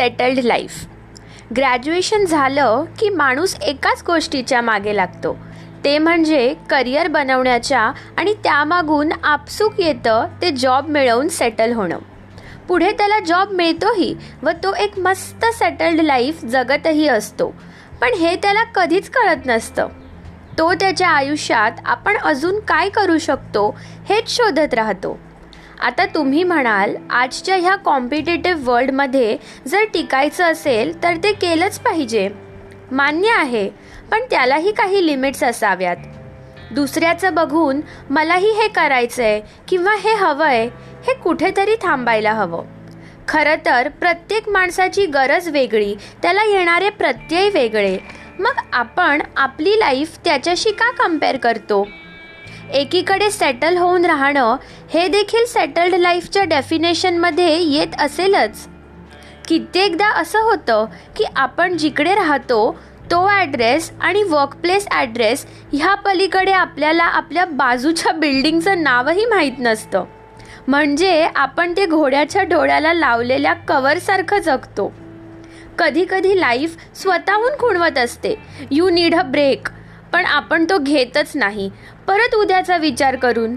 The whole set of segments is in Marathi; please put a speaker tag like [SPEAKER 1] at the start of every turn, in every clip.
[SPEAKER 1] सेटल्ड लाईफ ग्रॅज्युएशन झालं की माणूस एकाच गोष्टीच्या मागे लागतो. ते म्हणजे करिअर बनवण्याच्या आणि त्यामागून आपसूक येतं ते जॉब मिळवून सेटल होणं. पुढे त्याला जॉब मिळतोही व तो एक मस्त सेटल्ड लाईफ जगतही असतो. पण हे त्याला कधीच कळत नसतं. तो त्याच्या आयुष्यात आपण अजून काय करू शकतो हेच शोधत राहतो. आता तुम्ही म्हणाल आजच्या ह्या कॉम्पिटेटिव्ह वर्ल्डमध्ये जर टिकायचं असेल तर ते केलंच पाहिजे. मान्य आहे पण त्यालाही काही लिमिट्स असाव्यात. दुसऱ्याचं बघून मलाही हे करायचं आहे किंवा हे हवं आहे हे कुठेतरी थांबायला हवं. खरं तर प्रत्येक माणसाची गरज वेगळी त्याला येणारे प्रत्यय वेगळे. मग आपण आपली लाईफ त्याच्याशी का कंपेअर करतो? एकीकडे सेटल होऊन राहणं हे देखील सेटल्ड लाईफच्या डेफिनेशनमध्ये येत असेलच. कित्येकदा असं होतं की आपण जिकडे राहतो तो ॲड्रेस आणि वर्कप्लेस ॲड्रेस ह्या पलीकडे आपल्याला आपल्या बाजूच्या बिल्डिंगचं नावही माहीत नसतं. म्हणजे आपण ते घोड्याच्या डोळ्याला लावलेल्या कवरसारखं जगतो. कधी कधी लाईफ स्वतःहून खुणवत असते. यू नीड अ ब्रेक पण आपण तो घेतच नाही. परत उद्याचा विचार करून.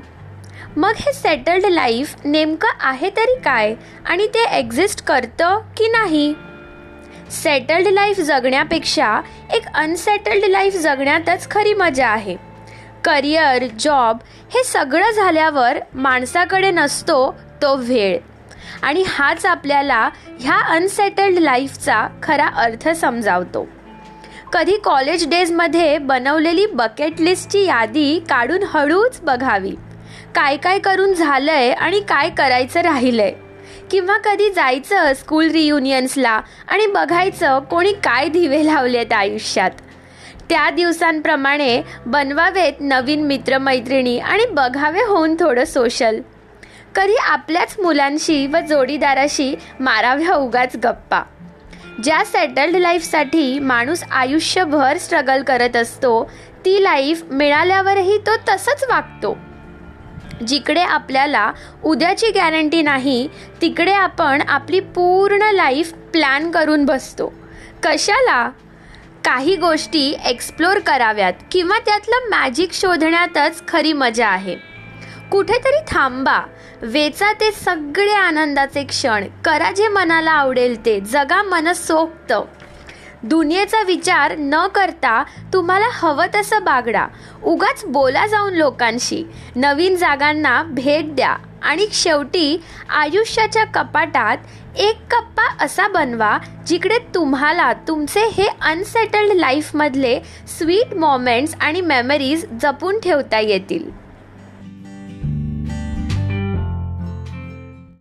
[SPEAKER 1] मग हे सेटल्ड लाईफ नेमकं आहे तरी काय? आणि ते एक्झिस्ट करतं की नाही? सेटल्ड लाईफ जगण्यापेक्षा एक अनसेटल्ड लाईफ जगण्यातच खरी मजा आहे. करिअर जॉब हे सगळं झाल्यावर माणसाकडे नसतो तो वेळ. आणि हाच आपल्याला ह्या अनसेटल्ड लाईफचा खरा अर्थ समजावतो. कधी कॉलेज डेजमध्ये बनवलेली बकेट लिस्टची यादी काढून हळूच बघावी. काय काय करून झालंय आणि काय करायचं राहिलंय? किंवा कधी जायचं स्कूल रियुनियन्सला आणि बघायचं कोणी काय दिवे लावलेत आयुष्यात? त्या दिवसांप्रमाणे बनवावेत नवीन मित्रमैत्रिणी आणि बघावे होऊन थोडं सोशल कधी आपल्याच मुलांशी व जोडीदाराशी माराव्या उगाच गप्पा. ज्या सेटल्ड लाईफसाठी माणूस आयुष्यभर स्ट्रगल करत असतो ती लाईफ मिळाल्यावरही तो तसंच वागतो. जिकडे आपल्याला उद्याची गॅरंटी नाही तिकडे आपण आपली पूर्ण लाईफ प्लॅन करून बसतो. कशाला? काही गोष्टी एक्सप्लोर कराव्यात किंवा त्यातलं मॅजिक शोधण्यातच खरी मजा आहे. कुठेतरी थांबा. वेचा ते सगळे आनंदाचे क्षण. करा जे मनाला आवडेल ते. जगा मनसोक्त दुनियेचा विचार न करता तुम्हाला हवं तसं बागडा. उगाच बोला जाऊन लोकांशी. नवीन जागांना भेट द्या. आणि शेवटी आयुष्याच्या कपाटात एक कप्पा असा बनवा जिकडे तुम्हाला तुमचे हे अनसेटल्ड लाईफमधले स्वीट मोमेंट्स आणि मेमरीज जपून ठेवता येतील.